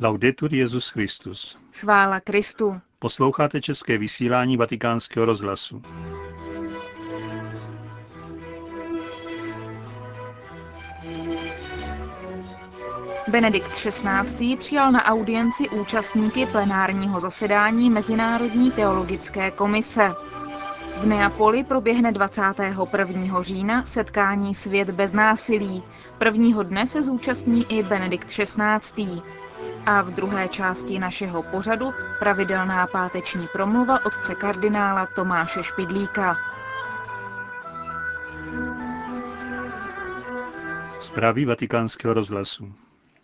Laudetur Jezus Christus. Chvála Kristu. Posloucháte české vysílání Vatikánského rozhlasu. Benedikt XVI. přijal na audienci účastníky plenárního zasedání Mezinárodní teologické komise. V Neapoli proběhne 21. října setkání Svět bez násilí. Prvního dne se zúčastní i Benedikt XVI. A v druhé části našeho pořadu pravidelná páteční promluva otce kardinála Tomáše Špidlíka. Zprávy vatikánského rozhlasu.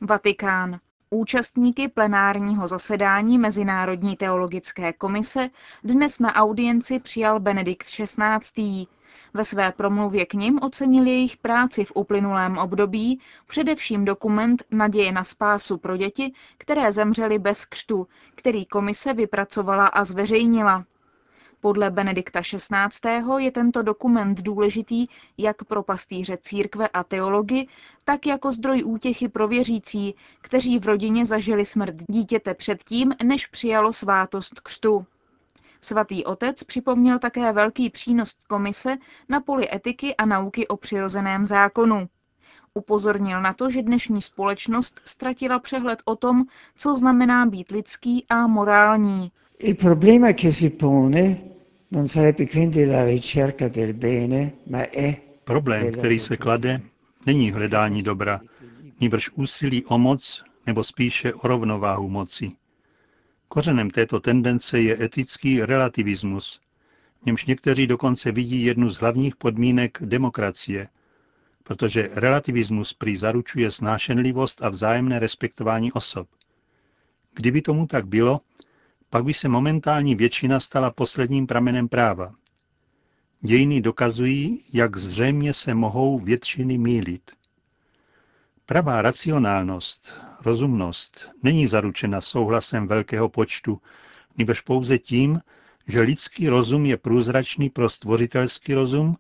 Vatikán. Účastníky plenárního zasedání Mezinárodní teologické komise dnes na audienci přijal Benedikt XVI. Ve své promluvě k nim ocenil jejich práci v uplynulém období, především dokument Naděje na spásu pro děti, které zemřely bez křtu, který komise vypracovala a zveřejnila. Podle Benedikta XVI. je tento dokument důležitý jak pro pastýře církve a teology, tak jako zdroj útěchy pro věřící, kteří v rodině zažili smrt dítěte předtím, než přijalo svátost křtu. Svatý otec připomněl také velký přínos komise na poli etiky a nauky o přirozeném zákonu. Upozornil na to, že dnešní společnost ztratila přehled o tom, co znamená být lidský a morální. Il problema che si pone non sarebbe quindi la ricerca del bene, ma è Problém, který se klade, není hledání dobra, níbrž úsilí o moc, nebo spíše o rovnováhu moci. Kořenem této tendence je etický relativismus, v němž někteří dokonce vidí jednu z hlavních podmínek demokracie, protože relativismus prý zaručuje snášenlivost a vzájemné respektování osob. Kdyby tomu tak bylo, pak by se momentální většina stala posledním pramenem práva. Dějiny dokazují, jak zřejmě se mohou většiny mílit. Pravá racionálnost, rozumnost není zaručena souhlasem velkého počtu, nebož pouze tím, že lidský rozum je průzračný pro stvořitelský rozum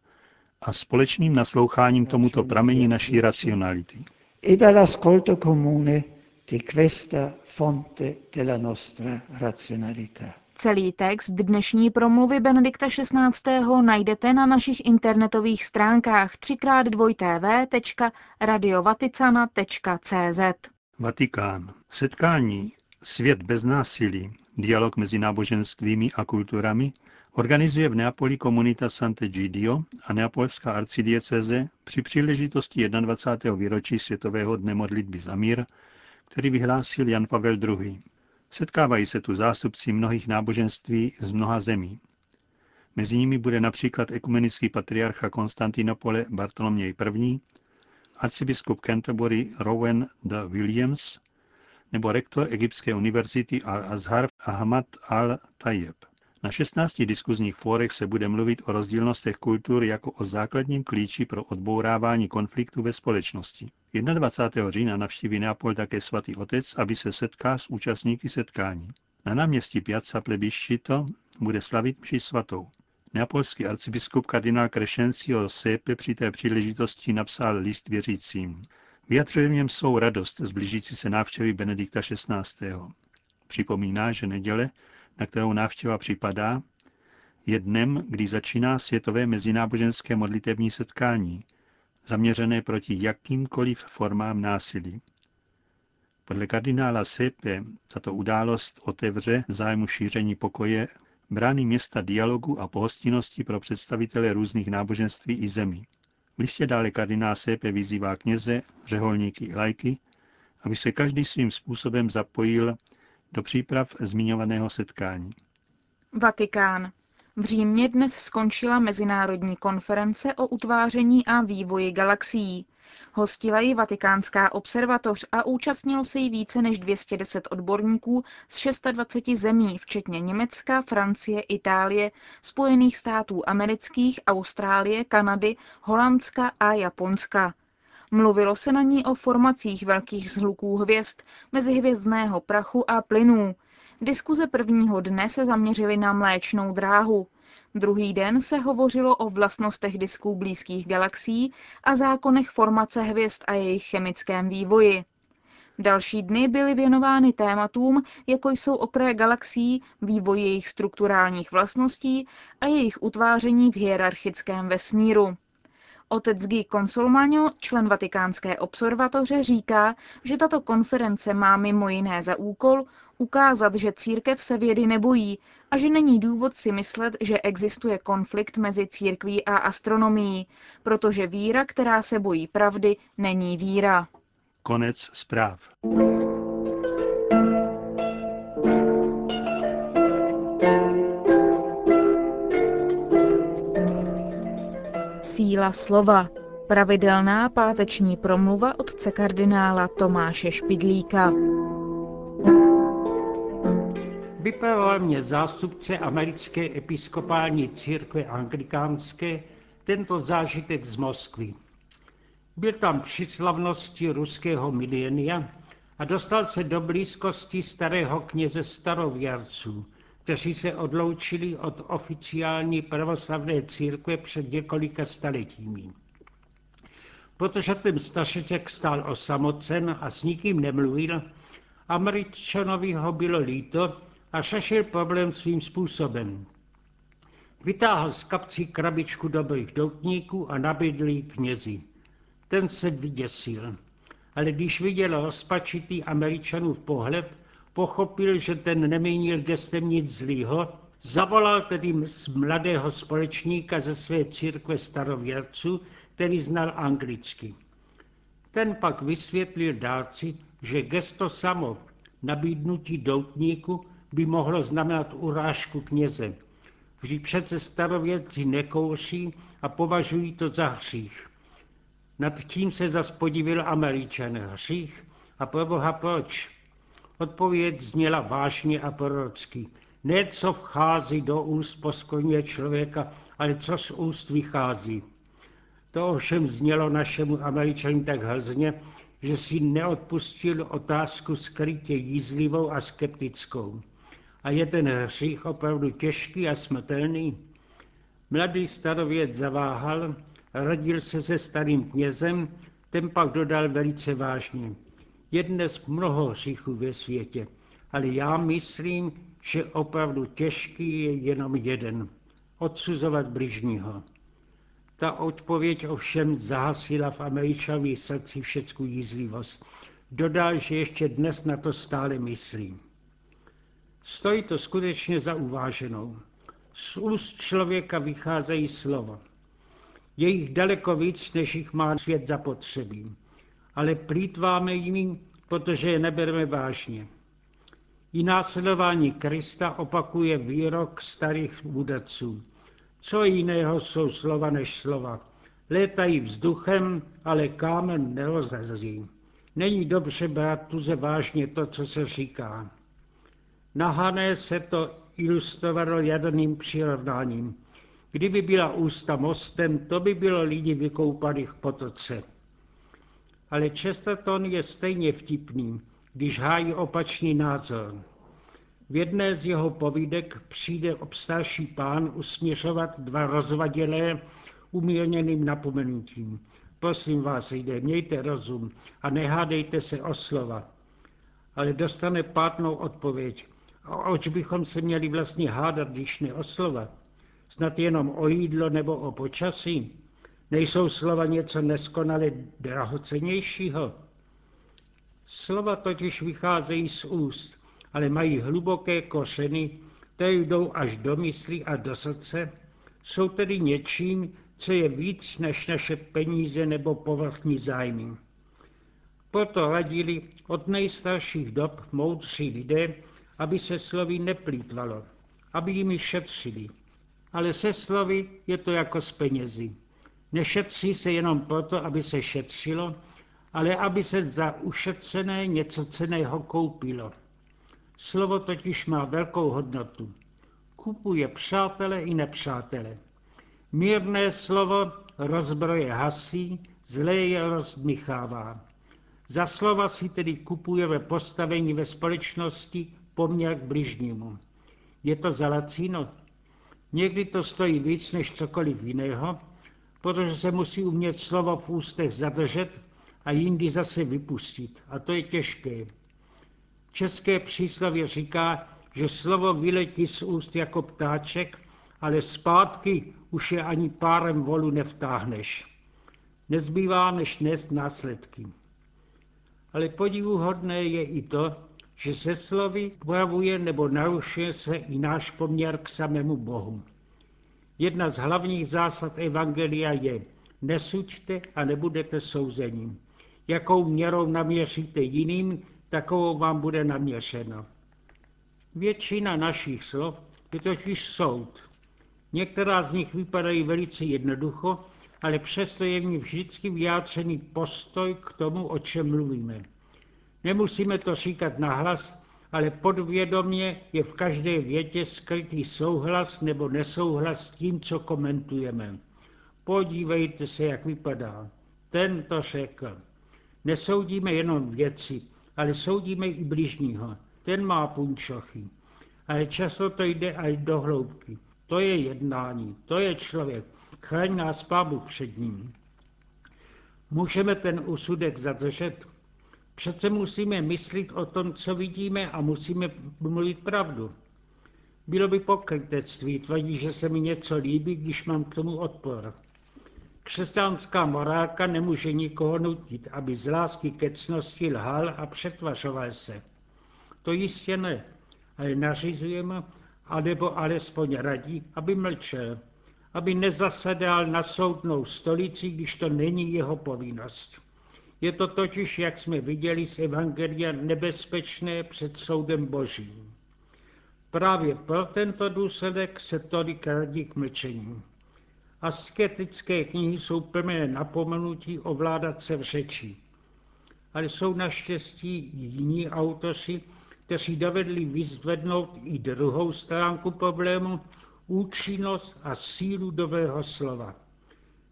a společným nasloucháním tomuto pramení naší racionality. e dall'ascolto comune di questa fonte della nostra razionalità. Celý text dnešní promluvy Benedikta XVI. najdete na našich internetových stránkách 3x2tv.radiovaticana.cz. Vatikán. Setkání Svět bez násilí, dialog mezi náboženstvími a kulturami, organizuje v Neapoli komunita Sant'Egidio a neapolská arcidieceze při příležitosti 21. výročí Světového dne modlitby za mír, který vyhlásil Jan Pavel II. Setkávají se tu zástupci mnohých náboženství z mnoha zemí. Mezi nimi bude například ekumenický patriarcha Konstantinopole Bartoloměj I., arcibiskup Canterbury Rowan de Williams nebo rektor Egyptské univerzity Al-Azhar Ahmad al-Tayyib. Na 16 diskuzních fórech se bude mluvit o rozdílnostech kultur jako o základním klíči pro odbourávání konfliktu ve společnosti. 21. října navštíví Neapol také svatý otec, aby se setká s účastníky setkání. Na náměstí Piazza Plebiscito bude slavit mši svatou. Neapolský arcibiskup kardinál Crescencio Sepe při té příležitosti napsal list věřícím. Vyjadřuje v něm svou radost z blížící se návštěvy Benedikta XVI. Připomíná, že neděle, na kterou návštěva připadá, je dnem, kdy začíná světové mezináboženské modlitevní setkání, zaměřené proti jakýmkoliv formám násilí. Podle kardinála Sepe tato událost otevře zájmu šíření pokoje brány města dialogu a pohostinnosti pro představitele různých náboženství i zemí. V listě dále kardinál Sepe vyzývá kněze, řeholníky i lajky, aby se každý svým způsobem zapojil do příprav zmiňovaného setkání. Vatikán. V Římě dnes skončila mezinárodní konference o utváření a vývoji galaxií. Hostila ji Vatikánská observatoř a účastnilo se jí více než 210 odborníků z 26 zemí, včetně Německa, Francie, Itálie, Spojených států amerických, Austrálie, Kanady, Holandska a Japonska. Mluvilo se na ní o formacích velkých zhluků hvězd, mezihvězdného prachu a plynů. Diskuze prvního dne se zaměřily na mléčnou dráhu. Druhý den se hovořilo o vlastnostech disků blízkých galaxií a zákonech formace hvězd a jejich chemickém vývoji. Další dny byly věnovány tématům, jako jsou okraje galaxií, vývoj jejich strukturálních vlastností a jejich utváření v hierarchickém vesmíru. Otec Guy Consolmagno, člen Vatikánské observatoře, říká, že tato konference má mimo jiné za úkol ukázat, že církev se vědy nebojí a že není důvod si myslet, že existuje konflikt mezi církví a astronomií, protože víra, která se bojí pravdy, není víra. Konec zpráv. Síla slova. Pravidelná páteční promluva otce kardinála Tomáše Špidlíka. Vypravoval mě zástupce americké episkopální církve anglikánské tento zážitek z Moskvy. Byl tam při slavnosti ruského milénia a dostal se do blízkosti starého kněze starověrců, kteří se odloučili od oficiální pravoslavné církve před několika staletími. Protože ten stašeček stál osamocen a s nikým nemluvil, Američanovi ho bylo líto a řešil problém svým způsobem. Vytáhl z kapcí krabičku dobrých doutníků a nabídl jí knězi. Ten se vyděsil. Ale když viděl rozpačitý Američanův pohled, pochopil, že ten nemínil gestem nic zlýho, zavolal tedy z mladého společníka ze své církve starověrců, který znal anglicky. Ten pak vysvětlil dárci, že gesto samo, nabídnutí doutníku, by mohlo znamenat urážku kněze. Vždyť přece starověrci nekouší a považují to za hřích. Nad tím se zas podivil Američan. Hřích? A proboha proč? Odpověď zněla vážně a prorocky. Ne, co vchází do úst poskvrňuje člověka, ale co z úst vychází. To ovšem znělo našemu Američanu tak hlzně, že si neodpustil otázku skrytě jízlivou a skeptickou. A je ten hřích opravdu těžký a smrtelný? Mladý starověd zaváhal, radil se se starým knězem, ten pak dodal velice vážně. Je dnes mnoho hříchů ve světě, ale já myslím, že opravdu těžký je jenom jeden. Odsuzovat bližního. Ta odpověď ovšem zahasila v Američanovi srdci všecku jízlivost. Dodal, že ještě dnes na to stále myslí. Stojí to skutečně za uváženou. Z úst člověka vycházejí slova. Je jich daleko víc, než jich má svět zapotřebí. Ale plítváme jimi, protože je nebereme vážně. I následování Krista opakuje výrok starých mudrců. Co jiného jsou slova než slova. Létají vzduchem, ale kámen nerozrazí. Není dobře brát tuze vážně to, co se říká. Na Hané se to ilustrovalo jaderným přirovnáním. Kdyby byla ústa mostem, to by bylo lidi vykoupaných v potoce. Ale Chesterton je stejně vtipný, když hájí opačný názor. V jedné z jeho povídek přijde obstarší pán usměřovat dva rozvadělé umírněným napomenutím. Prosím vás, jde, mějte rozum a nehádejte se o slova. Ale dostane pátnou odpověď. A oč bychom se měli vlastně hádat, když ne o slova? Snad jenom o jídlo nebo o počasí? Nejsou slova něco neskonale drahocenějšího? Slova totiž vycházejí z úst, ale mají hluboké kořeny, které jdou až do mysli a do srdce, jsou tedy něčím, co je víc než naše peníze nebo povrchní zájmy. Proto radili od nejstarších dob moudří lidé, aby se slovy neplýtvalo, aby jimi šetřili. Ale se slovy je to jako s penězi. Nešetří se jenom proto, aby se šetřilo, ale aby se za ušetřené něco ceného koupilo. Slovo totiž má velkou hodnotu. Kupuje přátele i nepřátele. Mírné slovo rozbroje hasí, zlé je rozdmychává. Za slova si tedy kupujeme postavení ve společnosti poměr k bližnímu. Je to za lacino? Někdy to stojí víc než cokoliv jiného, protože se musí umět slovo v ústech zadržet a jindy zase vypustit. A to je těžké. České příslově říká, že slovo vyletí z úst jako ptáček, ale zpátky už je ani párem volu nevtáhneš. Nezbývá než nést následky. Ale podivuhodné je i to, že se slovy projevuje nebo narušuje se i náš poměr k samému Bohu. Jedna z hlavních zásad Evangelia je nesuďte a nebudete souzení. Jakou měrou naměříte jiným, takovou vám bude naměřena. Většina našich slov je totiž soud. Některá z nich vypadají velice jednoducho, ale přesto je v ní vždycky vyjádřený postoj k tomu, o čem mluvíme. Nemusíme to říkat nahlas, ale podvědomně je v každé větě skrytý souhlas nebo nesouhlas s tím, co komentujeme. Podívejte se, jak vypadá. Ten to řekl. Nesoudíme jenom věci, ale soudíme i bližního. Ten má punčochy. Ale často to jde až do hloubky. To je jednání, to je člověk. Chraň nás Pábu před ním. Můžeme ten úsudek zadržet? Přece musíme myslit o tom, co vidíme a musíme mluvit pravdu. Bylo by pokrytectví tvrdí, že se mi něco líbí, když mám k tomu odpor. Křesťanská morálka nemůže nikoho nutit, aby z lásky ke cnosti lhal a přetvařoval se. To jistě ne, ale nařizujeme, anebo alespoň radí, aby mlčel, aby nezasedal na soudnou stolici, když to není jeho povinnost. Je to totiž, jak jsme viděli z Evangelia, nebezpečné před soudem božím. Právě pro tento důsledek se tolik radí k mlčení. Asketické knihy jsou plné napomenutí ovládat se v řeči. Ale jsou naštěstí jiní autoři, kteří dovedli vyzvednout i druhou stránku problému, účinnost a sílu dobrého slova.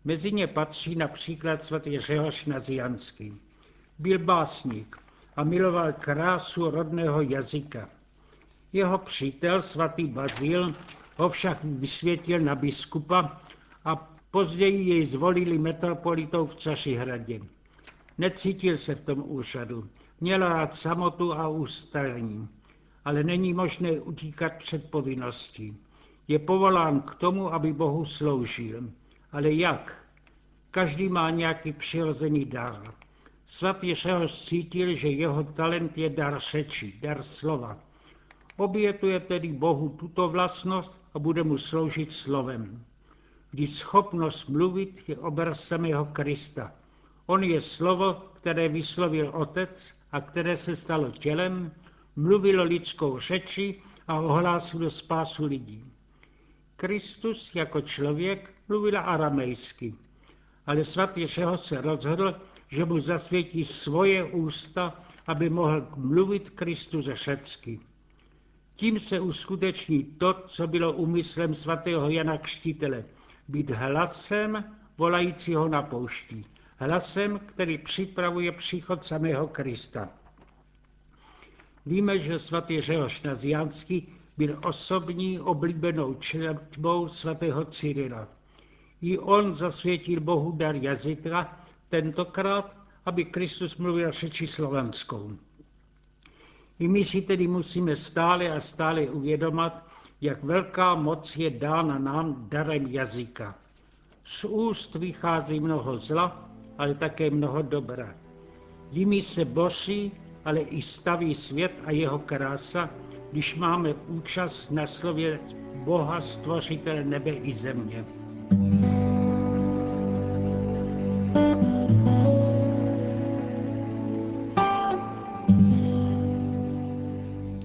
Mezi ně patří například svatý Řehoř Nazianský. Byl básník a miloval krásu rodného jazyka. Jeho přítel svatý Bazil ho však vysvětil na biskupa a později jej zvolili metropolitou v Cařihradě. Necítil se v tom úřadu, měl rád samotu a ústalní, ale není možné utíkat před povinností. Je povolán k tomu, aby Bohu sloužil. Ale jak? Každý má nějaký přirozený dar. Svatý Řehoř cítil, že jeho talent je dar řeči, dar slova. Obětuje tedy Bohu tuto vlastnost a bude mu sloužit slovem. Když schopnost mluvit je obraz samého Krista. On je slovo, které vyslovil Otec a které se stalo tělem, mluvilo lidskou řeči a ohlásilo spásu lidí. Kristus jako člověk mluvil aramejsky, ale svatý Šeho se rozhodl, že mu zasvětí svoje ústa, aby mohl mluvit Kristus řecky. Tím se uskuteční to, co bylo úmyslem svatého Jana Křtitele, být hlasem volajícího na poušti, hlasem, který připravuje příchod samého Krista. Víme, že svatý Řehoš Nazianský byl osobní oblíbenou četbou svatého Cyrila. I on zasvětil Bohu dar jazyka, tentokrát, aby Kristus mluvil řeči slovanskou. I my si tedy musíme stále a stále uvědomat, jak velká moc je dána nám darem jazyka. Z úst vychází mnoho zla, ale také mnoho dobra. Jimi se boří, ale i staví svět a jeho krása, když máme účast na slově Boha, stvořitele nebe i země.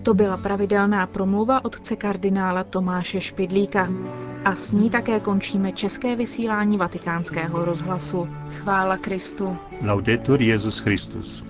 To byla pravidelná promluva otce kardinála Tomáše Špidlíka. A s ní také končíme české vysílání vatikánského rozhlasu. Chvála Kristu. Laudetur Jezus Christus.